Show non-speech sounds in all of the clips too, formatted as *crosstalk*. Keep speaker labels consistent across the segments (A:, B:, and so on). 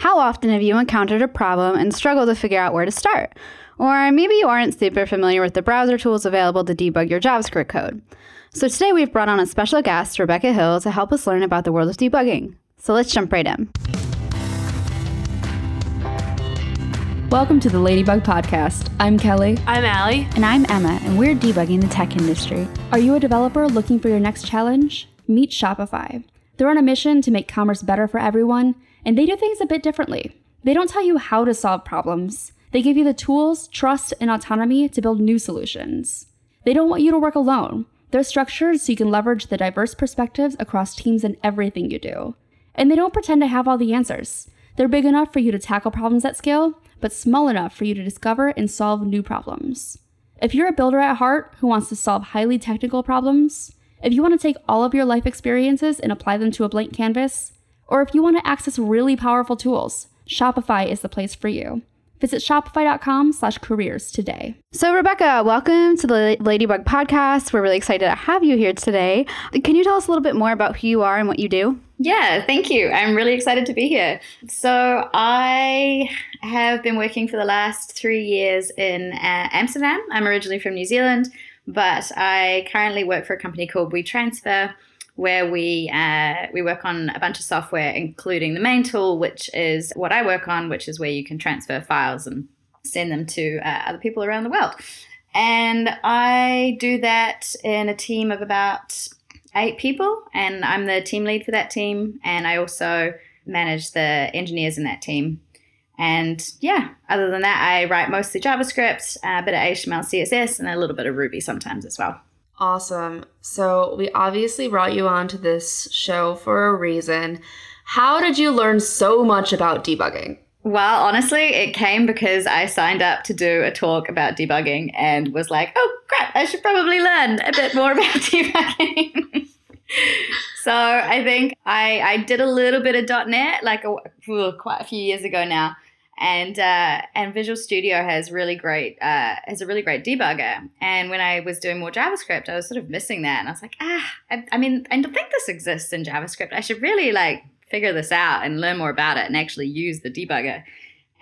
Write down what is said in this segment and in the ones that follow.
A: How often have you encountered a problem and struggled to figure out where to start? Or maybe you aren't super familiar with the browser tools available to debug your JavaScript code. So today we've brought on a special guest, Rebecca Hill, to help us learn about the world of debugging. So let's jump right in. Welcome to the Ladybug Podcast. I'm Kelly.
B: I'm Ali.
A: And I'm Emma, and we're debugging the tech industry. Are you a developer looking for your next challenge? Meet Shopify. They're on a mission to make commerce better for everyone, and they do things a bit differently. They don't tell you how to solve problems, they give you the tools, trust, and autonomy to build new solutions. They don't want you to work alone. They're structured so you can leverage the diverse perspectives across teams in everything you do. And they don't pretend to have all the answers. They're big enough for you to tackle problems at scale, but small enough for you to discover and solve new problems. If you're a builder at heart who wants to solve highly technical problems, if you want to take all of your life experiences and apply them to a blank canvas, or if you want to access really powerful tools, Shopify is the place for you. Visit shopify.com slash careers today. So, Rebecca, welcome to the Ladybug podcast. We're really excited to have you here today. Can you tell us a little bit more about who you are and what you do?
C: Yeah, thank you. I'm really excited to be here. So, I have been working for the last three years in uh, Amsterdam. I'm originally from New Zealand, but I currently work for a company called WeTransfer where we uh, we work on a bunch of software, including the main tool, which is what I work on, which is where you can transfer files and send them to uh, other people around the world. And I do that in a team of about eight people, and I'm the team lead for that team, and I also manage the engineers in that team. And yeah, other than that, I write mostly JavaScript, a bit of HTML, CSS, and a little bit of Ruby sometimes as well.
B: Awesome. So, we obviously brought you on to this show for a reason. How did you learn so much about debugging?
C: Well, honestly, it came because I signed up to do a talk about debugging and was like, oh, crap, I should probably learn a bit more *laughs* about debugging. *laughs* so I think I, I did a little bit of .NET like a, quite a few years ago now and uh, and Visual Studio has really great uh, has a really great debugger. And when I was doing more JavaScript, I was sort of missing that, and I was like, ah, I, I mean, I don't think this exists in JavaScript. I should really like figure this out and learn more about it and actually use the debugger.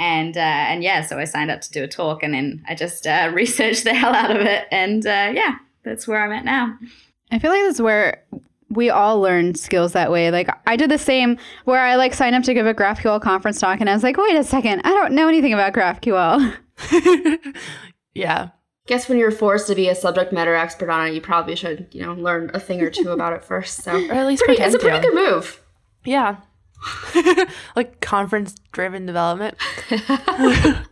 C: And uh, and yeah, so I signed up to do a talk, and then I just uh, *laughs* researched the hell out of it, and uh, yeah, that's where I'm at now.
A: I feel like that's where we all learn skills that way. Like I did the same where I like signed up to give a GraphQL conference talk and I was like, wait a second, I don't know anything about GraphQL. *laughs*
B: yeah. Guess when you're forced to be a subject matter expert on it, you probably should, you know, learn a thing or two about it first. So
D: or at least
B: pretty, it's a pretty good move.
D: Yeah. *laughs* like conference driven development. *laughs*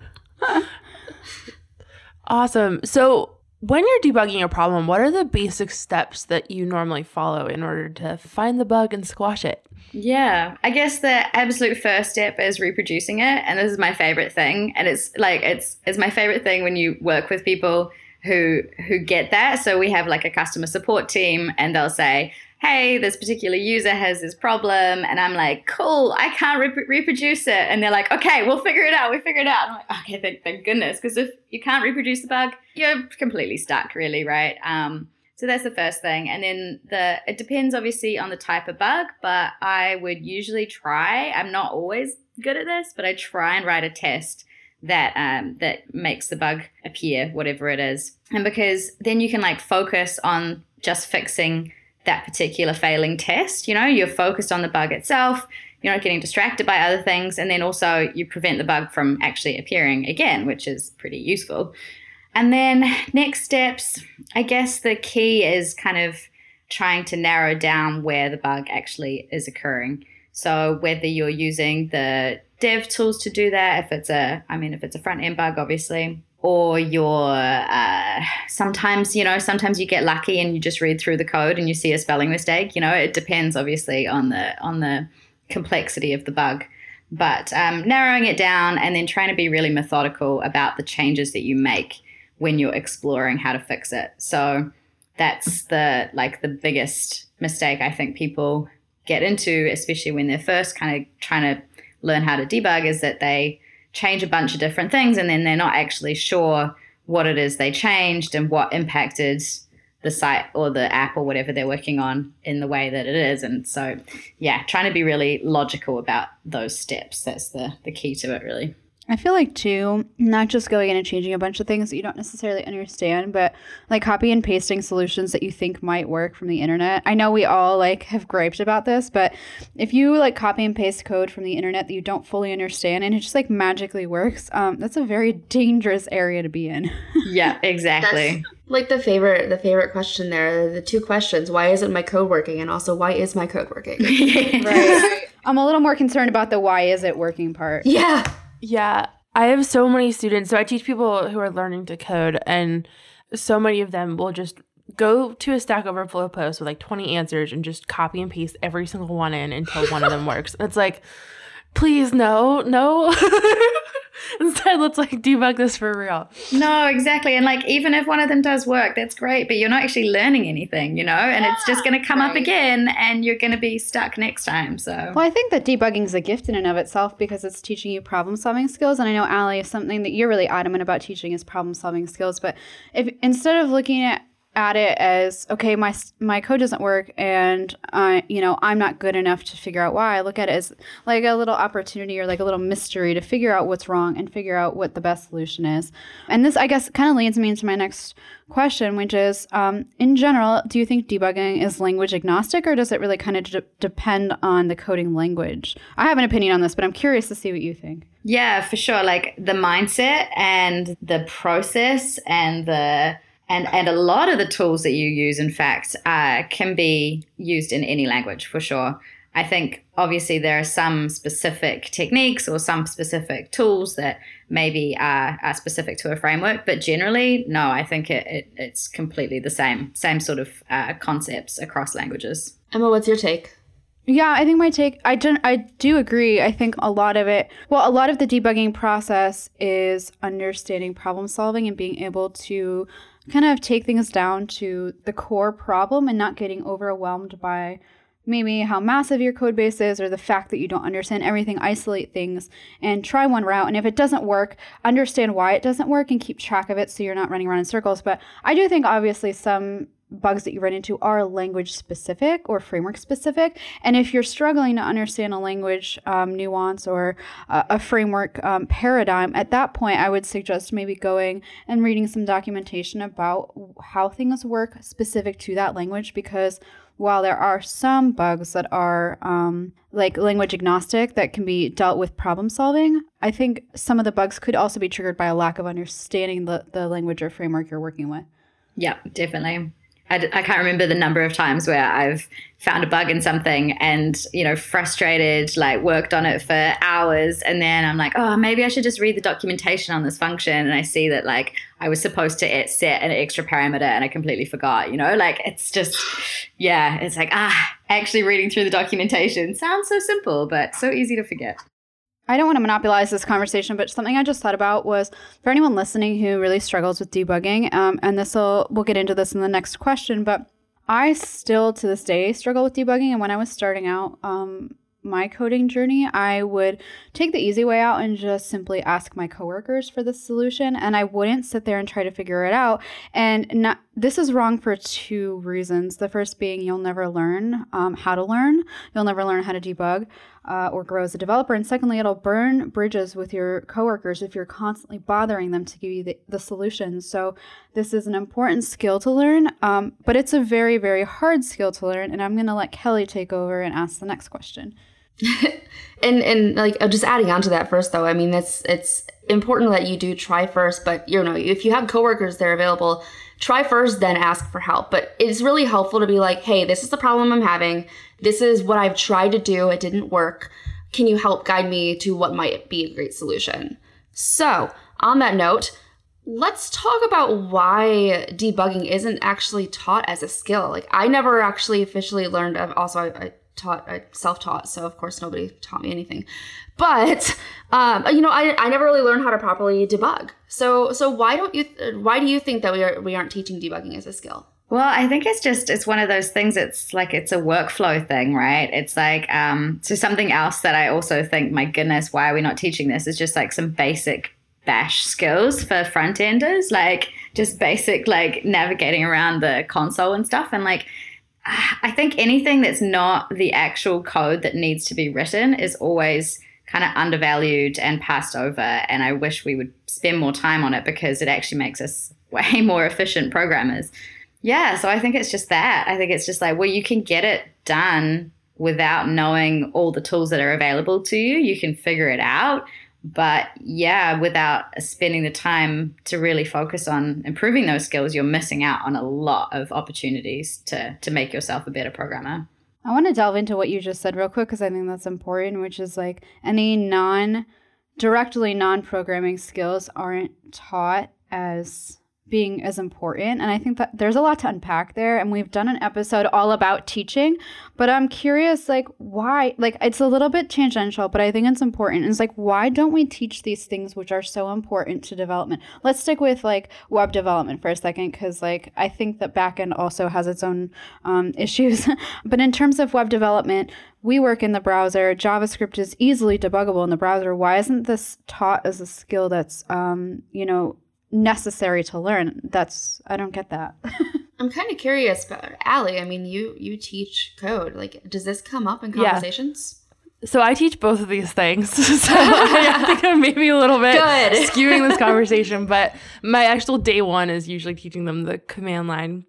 D: awesome. So when you're debugging a problem, what are the basic steps that you normally follow in order to find the bug and squash it?
C: Yeah, I guess the absolute first step is reproducing it, and this is my favorite thing. And it's like it's it's my favorite thing when you work with people who who get that. So we have like a customer support team, and they'll say, hey, this particular user has this problem. And I'm like, cool, I can't rep- reproduce it. And they're like, okay, we'll figure it out. We figure it out. I'm like, okay, thank, thank goodness. Because if you can't reproduce the bug, you're completely stuck, really, right? Um, so that's the first thing. And then the it depends obviously on the type of bug, but I would usually try. I'm not always good at this, but I try and write a test that um, that makes the bug appear, whatever it is. And because then you can like focus on just fixing that particular failing test. You know, you're focused on the bug itself, you're not getting distracted by other things, and then also you prevent the bug from actually appearing again, which is pretty useful. And then next steps, I guess the key is kind of trying to narrow down where the bug actually is occurring. So whether you're using the dev tools to do that, if it's a, I mean, if it's a front end bug, obviously, or you're uh, sometimes you know sometimes you get lucky and you just read through the code and you see a spelling mistake you know it depends obviously on the on the complexity of the bug. But um, narrowing it down and then trying to be really methodical about the changes that you make when you're exploring how to fix it. So that's the like the biggest mistake i think people get into especially when they're first kind of trying to learn how to debug is that they change a bunch of different things and then they're not actually sure what it is they changed and what impacted the site or the app or whatever they're working on in the way that it is. And so, yeah, trying to be really logical about those steps. That's the, the key to it, really.
E: I feel like too, not just going in and changing a bunch of things that you don't necessarily understand, but like copy and pasting solutions that you think might work from the internet. I know we all like have griped about this, but if you like copy and paste code from the internet that you don't fully understand and it just like magically works, um, that's a very dangerous area to be in. *laughs*
C: yeah, exactly.
B: That's like the favorite the favorite question there, the two questions. Why isn't my code working? And also why is my code working? *laughs* *laughs*
E: right. I'm a little more concerned about the why is it working part.
B: Yeah.
D: Yeah, I have so many students. So I teach people who are learning to code, and so many of them will just go to a Stack Overflow post with like 20 answers and just copy and paste every single one in until one of them works. And it's like, please, no, no. *laughs* *laughs* Instead, let's like debug this for real.
C: No, exactly. And like, even if one of them does work, that's great, but you're not actually learning anything, you know? And yeah, it's just ah, going to come right. up again and you're going to be stuck next time. So,
E: well, I think that debugging is a gift in and of itself because it's teaching you problem solving skills. And I know, Ali, is something that you're really adamant about teaching is problem solving skills. But if instead of looking at at it as okay my my code doesn't work and I you know I'm not good enough to figure out why I look at it as like a little opportunity or like a little mystery to figure out what's wrong and figure out what the best solution is. And this I guess kind of leads me into my next question which is um, in general do you think debugging is language agnostic or does it really kind of de- depend on the coding language? I have an opinion on this but I'm curious to see what you think.
C: Yeah for sure. Like the mindset and the process and the and and a lot of the tools that you use in fact uh, can be used in any language for sure. I think obviously there are some specific techniques or some specific tools that maybe are, are specific to a framework but generally no i think it, it it's completely the same same sort of uh, concepts across languages.
B: Emma what's your take
E: yeah, I think my take I don't I do agree. I think a lot of it well, a lot of the debugging process is understanding problem solving and being able to kind of take things down to the core problem and not getting overwhelmed by maybe how massive your code base is or the fact that you don't understand everything, isolate things and try one route. And if it doesn't work, understand why it doesn't work and keep track of it so you're not running around in circles. But I do think obviously some bugs that you run into are language specific or framework specific. And if you're struggling to understand a language um, nuance or uh, a framework um, paradigm, at that point, I would suggest maybe going and reading some documentation about how things work specific to that language because while there are some bugs that are um, like language agnostic that can be dealt with problem solving, I think some of the bugs could also be triggered by a lack of understanding the, the language or framework you're working with.
C: Yeah, definitely. I, I can't remember the number of times where I've found a bug in something and, you know, frustrated, like worked on it for hours. And then I'm like, oh, maybe I should just read the documentation on this function. And I see that, like, I was supposed to set an extra parameter and I completely forgot, you know? Like, it's just, yeah, it's like, ah, actually reading through the documentation sounds so simple, but so easy to forget.
E: I don't want to monopolize this conversation, but something I just thought about was for anyone listening who really struggles with debugging, um, and this will we'll get into this in the next question, but I still to this day struggle with debugging. And when I was starting out, um, my coding journey, I would take the easy way out and just simply ask my coworkers for the solution and I wouldn't sit there and try to figure it out. And not, this is wrong for two reasons. The first being you'll never learn um, how to learn, you'll never learn how to debug. Uh, or grow as a developer. And secondly, it'll burn bridges with your coworkers if you're constantly bothering them to give you the, the solutions. So, this is an important skill to learn, um, but it's a very, very hard skill to learn. And I'm going to let Kelly take over and ask the next question. *laughs*
B: and and like uh, just adding on to that first though i mean it's it's important that you do try first but you know if you have coworkers that are available try first then ask for help. But it's really helpful to be like hey this is the problem i'm having. This is what i've tried to do. It didn't work. Can you help guide me to what might be a great solution? So on that note let's talk about why debugging isn't actually taught as a skill. Like i never actually officially learned also I, I taught I self-taught so of course nobody taught me anything but um, you know I, I never really learned how to properly debug so so why don't you why do you think that we are we aren't teaching debugging as a skill
C: well, I think it's just it's one of those things. It's like it's a workflow thing, right? It's like um, so something else that I also think, my goodness, why are we not teaching this? Is just like some basic bash skills for front enders. Like just basic like navigating around the console and stuff. And like, I think anything that's not the actual code that needs to be written is always kind of undervalued and passed over. And I wish we would spend more time on it because it actually makes us *laughs* way more efficient programmers. Yeah, so I think it's just that. I think it's just like, well, you can get it done without knowing all the tools that are available to you. You can figure it out. But yeah, without spending the time to really focus on improving those skills, you're missing out on a lot of opportunities to, to make yourself a better programmer.
E: I want to delve into what you just said real quick because I think that's important, which is like any non directly non programming skills aren't taught as being as important. And I think that there's a lot to unpack there. And we've done an episode all about teaching, but I'm curious, like, why? Like, it's a little bit tangential, but I think it's important. It's like, why don't we teach these things which are so important to development? Let's stick with like web development for a second, because like I think that backend also has its own um, *laughs* issues. but in terms of web development, we work in the browser. JavaScript is easily debuggable in the browser. Why isn't this taught as a skill that's, um, you know, necessary to learn. That's I don't get that. *laughs*
B: I'm kind of curious about Ali. I mean, you you teach code. Like, does this come up in conversations?
D: Yeah. So I teach both of these things. *laughs* so *laughs* I think I'm maybe a little bit Good. skewing this conversation, but my actual day one is usually teaching them the command line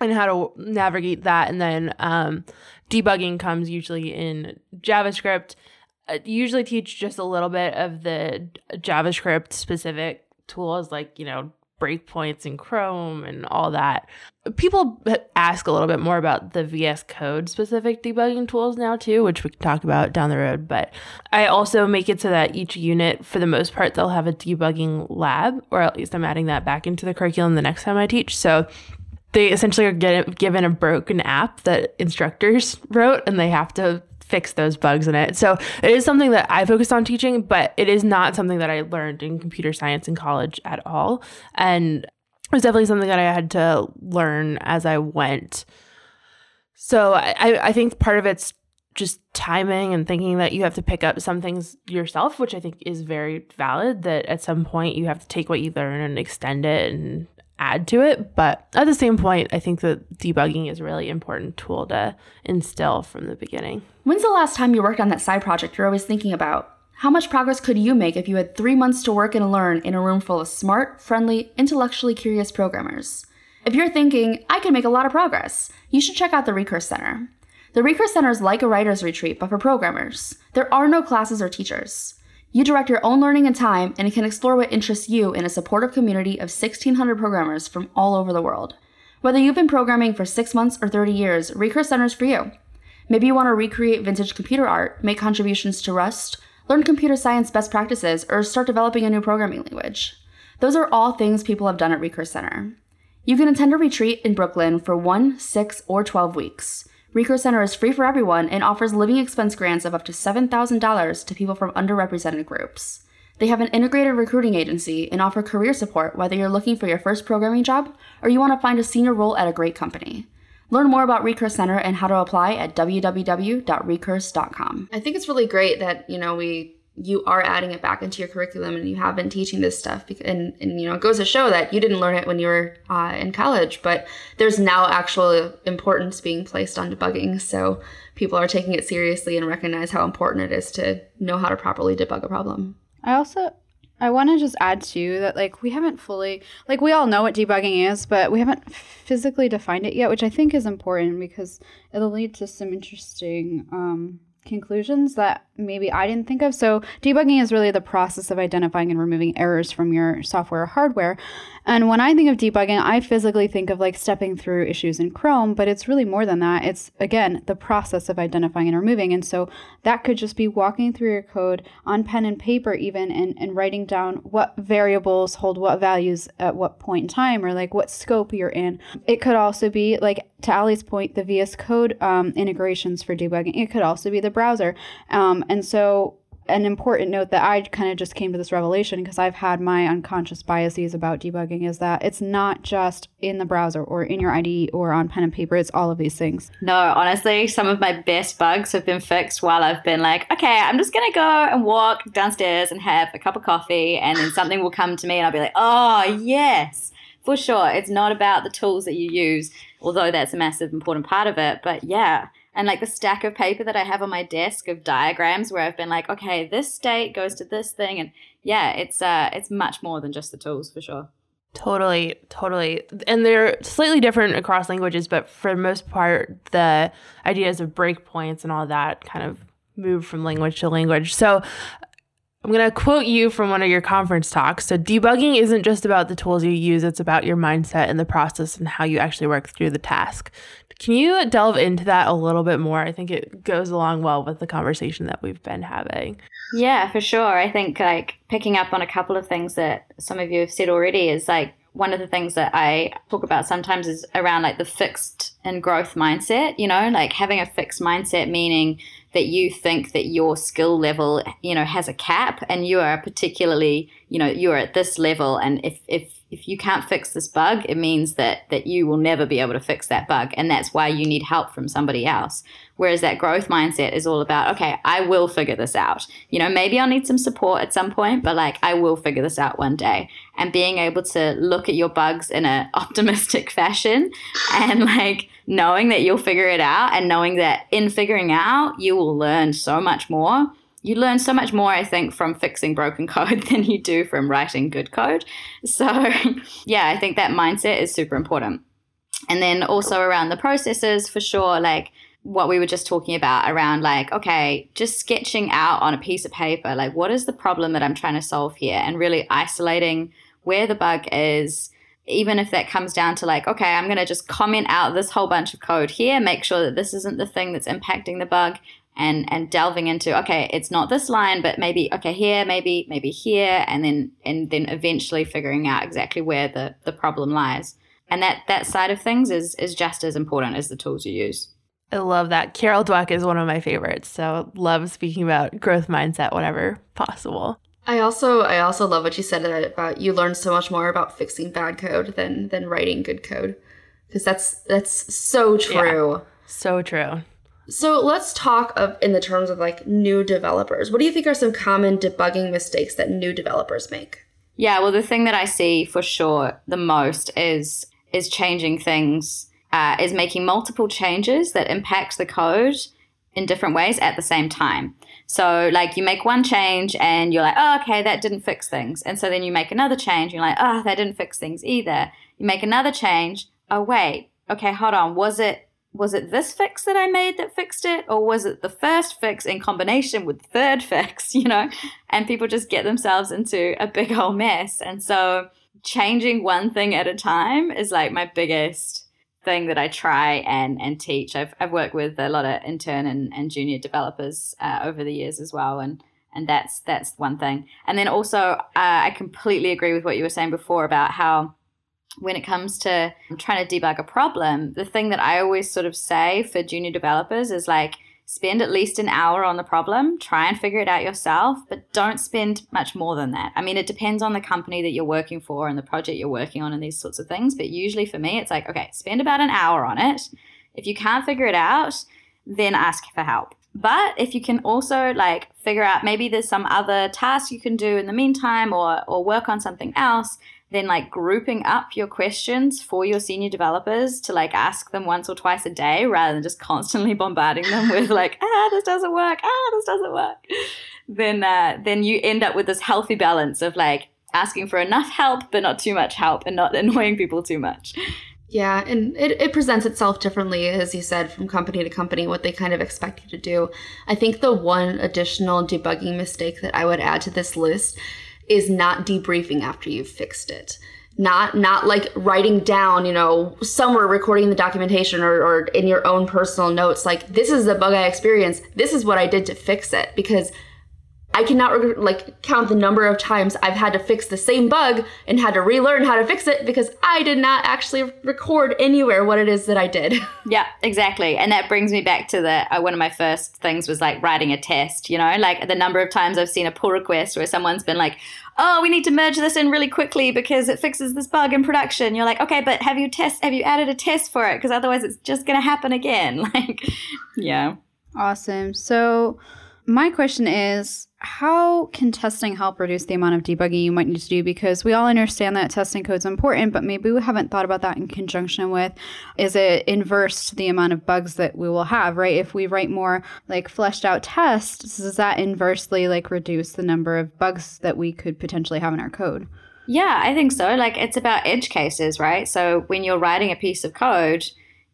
D: and how to navigate that, and then um, debugging comes usually in JavaScript. I usually teach just a little bit of the JavaScript specific tools like, you know, breakpoints in Chrome and all that. People ask a little bit more about the VS Code specific debugging tools now too, which we can talk about down the road. But I also make it so that each unit, for the most part, they'll have a debugging lab, or at least I'm adding that back into the curriculum the next time I teach. So they essentially are get, given a broken app that instructors *laughs* wrote, and they have to fix those bugs in it. So it is something that I focused on teaching, but it is not something that I learned in computer science in college at all. And it was definitely something that I had to learn as I went. So I, I think part of it's just timing and thinking that you have to pick up some things yourself, which I think is very valid. That at some point you have to take what you learn and extend it and add to it. But at the same point, I think that debugging is a really important tool to instill from the beginning.
A: When's the last time you worked on that side project you're always thinking about? How much progress could you make if you had three months to work and learn in a room full of smart, friendly, intellectually curious programmers? If you're thinking, I can make a lot of progress, you should check out the Recurse Center. The Recurse Center is like a writer's retreat, but for programmers. There are no classes or teachers. You direct your own learning and time and can explore what interests you in a supportive community of 1,600 programmers from all over the world. Whether you've been programming for six months or 30 years, Recurse Center is for you. Maybe you want to recreate vintage computer art, make contributions to Rust, learn computer science best practices, or start developing a new programming language. Those are all things people have done at Recurse Center. You can attend a retreat in Brooklyn for one, six, or 12 weeks. Recurse Center is free for everyone and offers living expense grants of up to $7,000 to people from underrepresented groups. They have an integrated recruiting agency and offer career support whether you're looking for your first programming job or you want to find a senior role at a great company. Learn more about Recurse Center and how to apply at www.recurse.com.
B: I think it's really great that, you know, we you are adding it back into your curriculum and you have been teaching this stuff and, and you know it goes to show that you didn't learn it when you were uh, in college but there's now actual importance being placed on debugging. So people are taking it seriously and recognize how important it is to know how to properly debug a problem.
E: I also i want to just add too that like we haven't fully like we all know what debugging is but we haven't physically defined it yet which i think is important because it'll lead to some interesting um conclusions that maybe I didn't think of. So, debugging is really the process of identifying and removing errors from your software or hardware. And when I think of debugging, I physically think of like stepping through issues in Chrome, but it's really more than that. It's again the process of identifying and removing. And so, that could just be walking through your code on pen and paper, even and, and writing down what variables hold what values at what point in time or like what scope you're in. It could also be like to Ali's point, the VS Code um, integrations for debugging. It could also be the browser. Um, and so, an important note that I kind of just came to this revelation because I've had my unconscious biases about debugging is that it's not just in the browser or in your IDE or on pen and paper, it's all of these things.
C: No, honestly, some of my best bugs have been fixed while I've been like, okay, I'm just going to go and walk downstairs and have a cup of coffee, and then something will come to me, and I'll be like, oh, yes for sure, it's not about the tools that you use, although that's a massive important part of it. But yeah, and like the stack of paper that I have on my desk of diagrams where I've been like, okay, this state goes to this thing, and yeah, it's uh, it's much more than just the tools for sure.
D: Totally, totally. And they're slightly different across languages, but for the most part, the ideas of breakpoints and all that kind of move from language to language. So I'm going to quote you from one of your conference talks. So, debugging isn't just about the tools you use, it's about your mindset and the process and how you actually work through the task. Can you delve into that a little bit more? I think it goes along well with the conversation that we've been having.
C: Yeah, for sure. I think like picking up on a couple of things that some of you have said already is like one of the things that I talk about sometimes is around like the fixed and growth mindset, you know, like having a fixed mindset, meaning that you think that your skill level, you know, has a cap and you are particularly, you know, you're at this level. And if, if if you can't fix this bug, it means that that you will never be able to fix that bug, and that's why you need help from somebody else. Whereas that growth mindset is all about, okay, I will figure this out. You know, maybe I'll need some support at some point, but like I will figure this out one day. And being able to look at your bugs in an *laughs* optimistic fashion and like knowing that you'll figure it out and knowing that in figuring out you will learn so much more you learn so much more, I think, from fixing broken *laughs* code than you do from writing good code. So, *laughs* yeah, I think that mindset is super important. And then also around the processes, for sure, like what we were just talking about around like, okay, just sketching out on a piece of paper, like, what is the problem that I'm trying to solve here? And really isolating where the bug is even if that comes down to like, okay, I'm going to just comment out this whole bunch of code here, make sure that this isn't the thing that's impacting the bug, and and delving into okay it's not this line but maybe okay here maybe maybe here and then and then eventually figuring out exactly where the the problem lies. And that that side of things is is just as important as the tools you use.
D: I love that. Carol dweck is one of my favorites so love speaking about growth mindset whenever possible.
B: I also I also love what you said about you learn so much more about fixing bad code than than writing good code because that's that's so true. Yeah,
D: so true.
B: So let's talk of in the terms of like new developers. What do you think are some common debugging mistakes that new developers make?
C: Yeah, well, the thing that I see for sure the most is is changing things, uh, is making multiple changes that impact the code in different ways at the same time. So, like, you make one change and you're like, oh, okay, that didn't fix things. And so then you make another change, and you're like, oh, that didn't fix things either. You make another change. Oh, wait, okay, hold on. Was it was it this fix that I made that fixed it, or was it the first fix in combination with the third *laughs* fix, you know? And people just get themselves into a big old mess. And so changing one thing at a time is like my biggest thing that I try and, and teach. I've, I've worked with a lot of intern and, and junior developers uh, over the years as well. And and that's that's one thing. And then also, uh, I completely agree with what you were saying before about how when it comes to trying to debug a problem, the thing that I always sort of say for junior developers is like, spend at least an hour on the problem, try and figure it out yourself, but don't spend much more than that. I mean, it depends on the company that you're working for and the project you're working on and these sorts of things. But usually for me, it's like, okay, spend about an hour on it. If you can't figure it out, then ask for help. But if you can also like figure out maybe there's some other task you can do in the meantime or or work on something else then like grouping up your questions for your senior developers to like ask them once or twice a day rather than just constantly *laughs* bombarding them with like ah this doesn't work. Ah this doesn't work. Then uh, then you end up with this healthy balance of like asking for enough help but not too much help and not *laughs* annoying people too much.
B: Yeah, and it, it presents itself differently, as you said, from company to company, what they kind of expect you to do. I think the one additional debugging mistake that I would add to this list is not debriefing after you've fixed it. Not not like writing down you know somewhere recording the documentation or, or in your own personal notes like this is the bug i experienced. This is what i did to fix it. Because I cannot like count the number of times I've had to fix the same bug and had to relearn how to fix it because I did not actually record anywhere what it is that I did. *laughs*
C: Yeah, exactly. And that brings me back to the uh, one of my first things was like writing a test, you know, like the number of times I've seen a pull request where someone's been like, "Oh, we need to merge this in really quickly because it fixes this bug in production." You're like, "Okay, but have you test have you added a test for it because otherwise it's just going to happen again." *laughs* Like, yeah.
E: Awesome. So, my question is how can testing help reduce the amount of debugging you might need to do? Because we all understand that testing code is important, but maybe we haven't thought about that in conjunction with is it inverse to the amount of bugs that we will have, right? If we write more like fleshed out tests, does that inversely like reduce the number of bugs that we could potentially have in our code?
C: Yeah, I think so. Like it's about edge cases, right? So when you're writing a piece of code,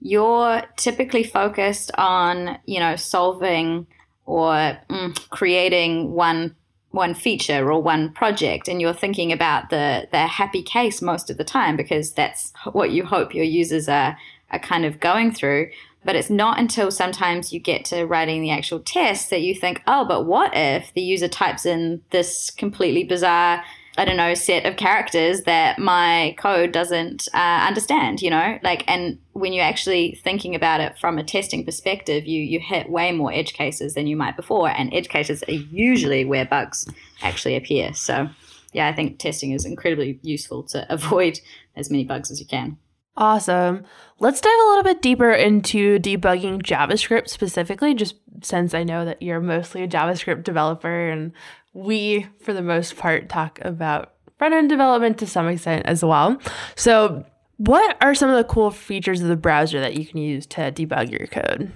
C: you're typically focused on, you know, solving or mm, creating one one feature or one project and you're thinking about the the happy case most of the time because that's what you hope your users are are kind of going through. But it's not until sometimes you get to writing the actual test that you think oh but what if the user types in this completely bizarre I don't know, set of characters that my code doesn't uh, understand, you know? Like, and when you're actually thinking about it from a testing perspective, you, you hit way more edge cases than you might before. And edge cases are usually where bugs actually appear. So, yeah, I think testing is incredibly useful to *laughs* avoid as many bugs as you can.
D: Awesome. Let's dive a little bit deeper into debugging JavaScript specifically, just since I know that you're mostly a JavaScript developer and we, for the most part, talk about front end development to some extent as well. So, what are some of the cool features of the browser that you can use to debug your code?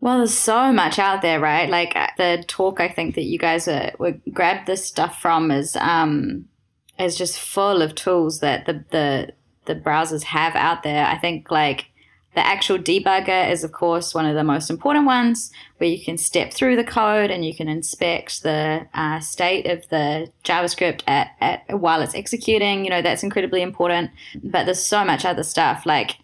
C: Well, there's so much out there, right? Like uh, the talk I think that you guys were, were grabbed this stuff from is um is just full of tools that the the the browsers have out there. I think like the actual debugger is, of course, one of the most important ones where you can step through the code and you can inspect the uh, state of the JavaScript at, at, while it's executing. You know, that's incredibly important. But there's so much other stuff like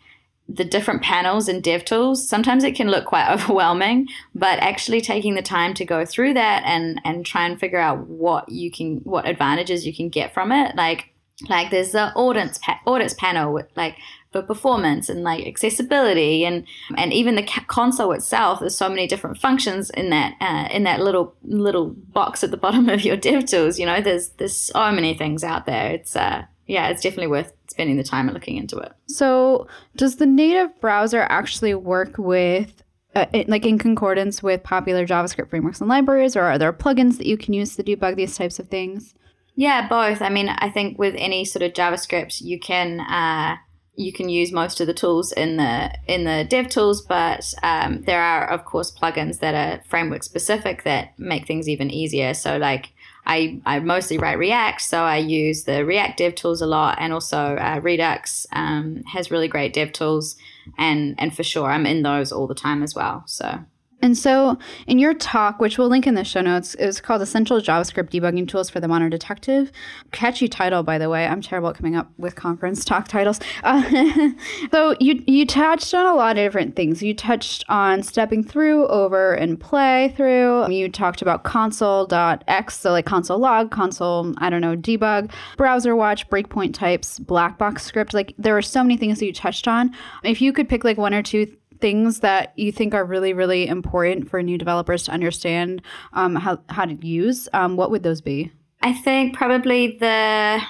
C: the different panels in DevTools. Sometimes it can look quite *laughs* overwhelming, but actually taking the time to go through that and, and try and figure out what you can, what advantages you can get from it. Like, like there's the audits pa- audits panel like for performance and like accessibility and and even the console itself there's so many different functions in that uh, in that little little box at the *laughs* bottom of your dev tools you know? There's there's so many things out there. It's uh yeah it's definitely worth spending the time and looking into it.
E: So does the native browser actually work with uh, it, like in concordance with popular javascript frameworks and libraries or are there plugins that you can use to debug these types of things?
C: Yeah both. I mean i think with any sort of javascript you can uh you can use most of the tools in the in the dev tools but um, there are of course plugins that are framework specific that make things even easier. So like I, I mostly write react so i use the react dev tools a lot and also uh, redux um, has really great dev tools and and for sure i'm in those all the time as well so
E: and so, in your talk, which we'll link in the show notes, is called Essential JavaScript Debugging Tools for the Modern Detective. Catchy title, by the way. I'm terrible at coming up with conference talk titles. *laughs* Uh, so, you you touched on a lot of different things. You touched on stepping through, over, and play through. You talked about console.x, so like console log, console, I don't know, debug, browser watch, breakpoint types, black box script. Like, there were so many things that you touched on. If you could pick like one or two things that you think are really, really important for new developers to understand um, how, how to use, um, what would those be?
C: I think probably the,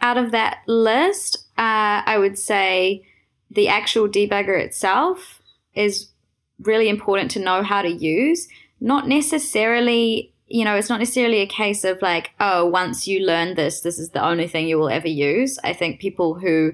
C: out of that list, uh, I would say the actual debugger itself is really important to know how to use. Not necessarily, you know, it's not necessarily a case of like, oh, once you learn this, this is the only thing you will ever use. I think people who,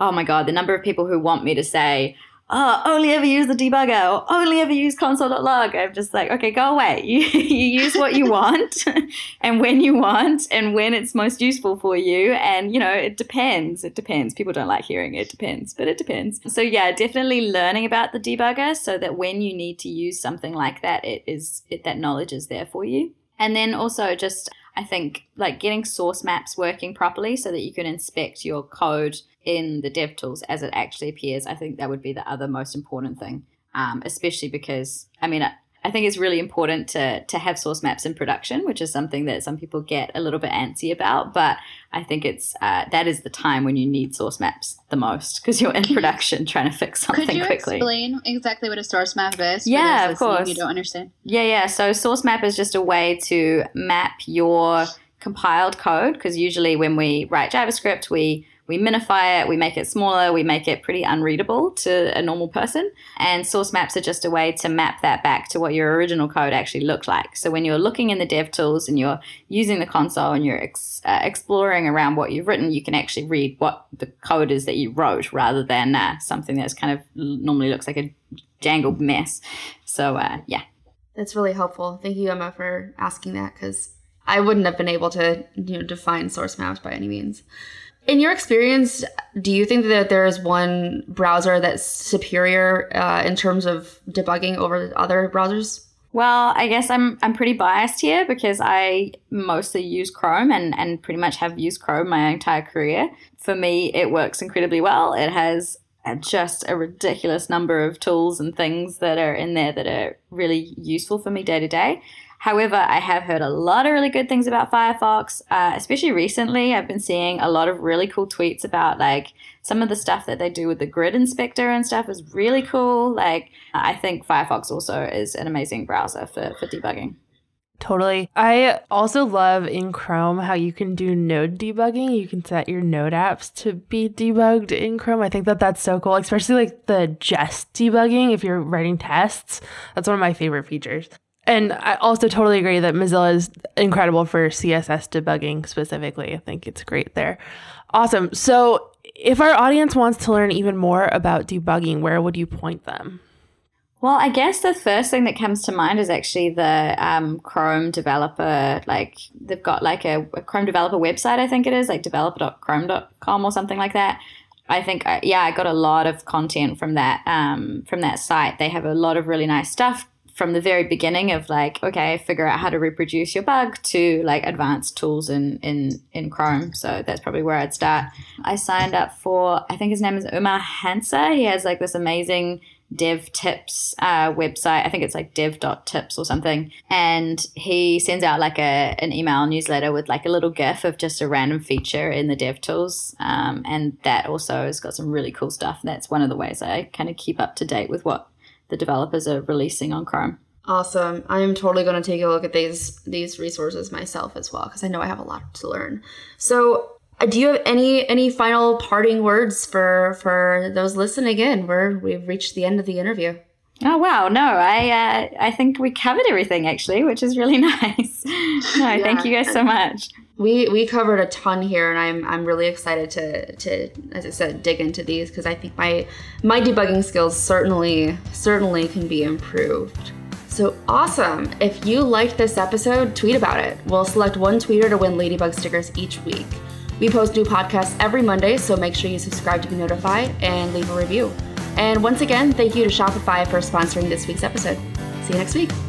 C: oh my God, the number of people who want me to say, oh, only ever use the debugger or only ever use console.log. I'm just like, okay, go away. *laughs* You, you use what you want *laughs* and when you want and when it's most useful for you. And, you know, it depends. It depends. People don't like hearing it depends, but it depends. So, yeah, definitely learning about the debugger so that when you need to use something like that, it is, it, that knowledge is there for you. And then also just, I think, like getting source maps working properly so that you can inspect your code in the dev tools as it actually appears. I think that would be the other most important thing, um, especially because, I mean, I, I think it's really important to to have source maps in production, which is something that some people get a little bit antsy about. But I think it's uh, that is the time when you need source maps the most because you're in production *laughs* trying to fix something
E: Could you
C: quickly.
E: Explain exactly what a source map is.
C: yeah, of course.
E: You don't understand.
C: Yeah, yeah. So source map is just a way to map your compiled code because usually when we write JavaScript, we we minify it, we make it smaller, we make it pretty unreadable to a normal person. And source maps are just a way to map that back to what your original code actually looked like. So when you're looking in the dev tools and you're using the console and you're ex- uh, exploring around what you've written, you can actually read what the code is that you wrote rather than uh, something that's kind of normally looks like a jangled mess. So uh, yeah.
B: That's really helpful. Thank you, Emma, for asking that because I wouldn't have been able to you know, define source maps by any means. In your experience, do you think that there is one browser that's superior uh, in terms of debugging over other browsers?
C: Well, I guess I'm I'm pretty biased here because I mostly use Chrome and, and pretty much have used Chrome my entire career. For me, it works incredibly well. It has just a ridiculous number of tools and things that are in there that are really useful for me day to day. However, I have heard a lot of really good things about Firefox, uh, especially recently. I've been seeing a lot of really cool tweets about like some of the stuff that they do with the grid inspector and stuff is really cool. Like, I think Firefox also is an amazing browser for, for debugging.
D: Totally. I also love in Chrome how you can do node debugging. You can set your node apps to be debugged in Chrome. I think that that's so cool, especially like the jest debugging if you're writing tests. That's one of my favorite features. And I also totally agree that Mozilla is incredible for CSS debugging specifically. I think it's great there. Awesome. So, if our audience wants to learn even more about debugging, where would you point them?
C: Well, I guess the first thing that comes to mind is actually the um, Chrome developer. Like they've got like a, a, Chrome developer website, I think it is, like developer.chrome.com or something like that. I think, uh, yeah, I got a lot of content from that um, from that site. They have a lot of really nice stuff from the very beginning of like okay figure out how to reproduce your bug to like advanced tools in in in chrome. So that's probably where i'd start. I signed up for i think his name is umar hansa. He has like this amazing dev tips uh, website. I think it's like dev.tips or something. And he sends out like a an email newsletter with like a little gif of just a random feature in the dev tools. Um, and that also has got some really cool stuff. And that's one of the ways i kind of keep up to date with what the developers are releasing on Chrome.
B: Awesome. I am totally going to take a look at these these resources myself as well because I know I have a lot to learn. So, uh, do you have any any final parting words for for those listening in? We're we've reached the end of the interview.
C: Oh wow, no, I uh, I think we covered everything actually, which is really *laughs* nice. no, yeah. thank you guys so much
B: we we covered a ton here and i'm i'm really excited to to as i said dig into these because i think my my debugging skills certainly certainly can be improved. So awesome! If you liked this episode tweet about it. We'll select one tweeter to win ladybug stickers each week. We post new podcasts every monday so make sure you subscribe to be notified and leave a review. And once again thank you to shopify for sponsoring this week's episode. See you next week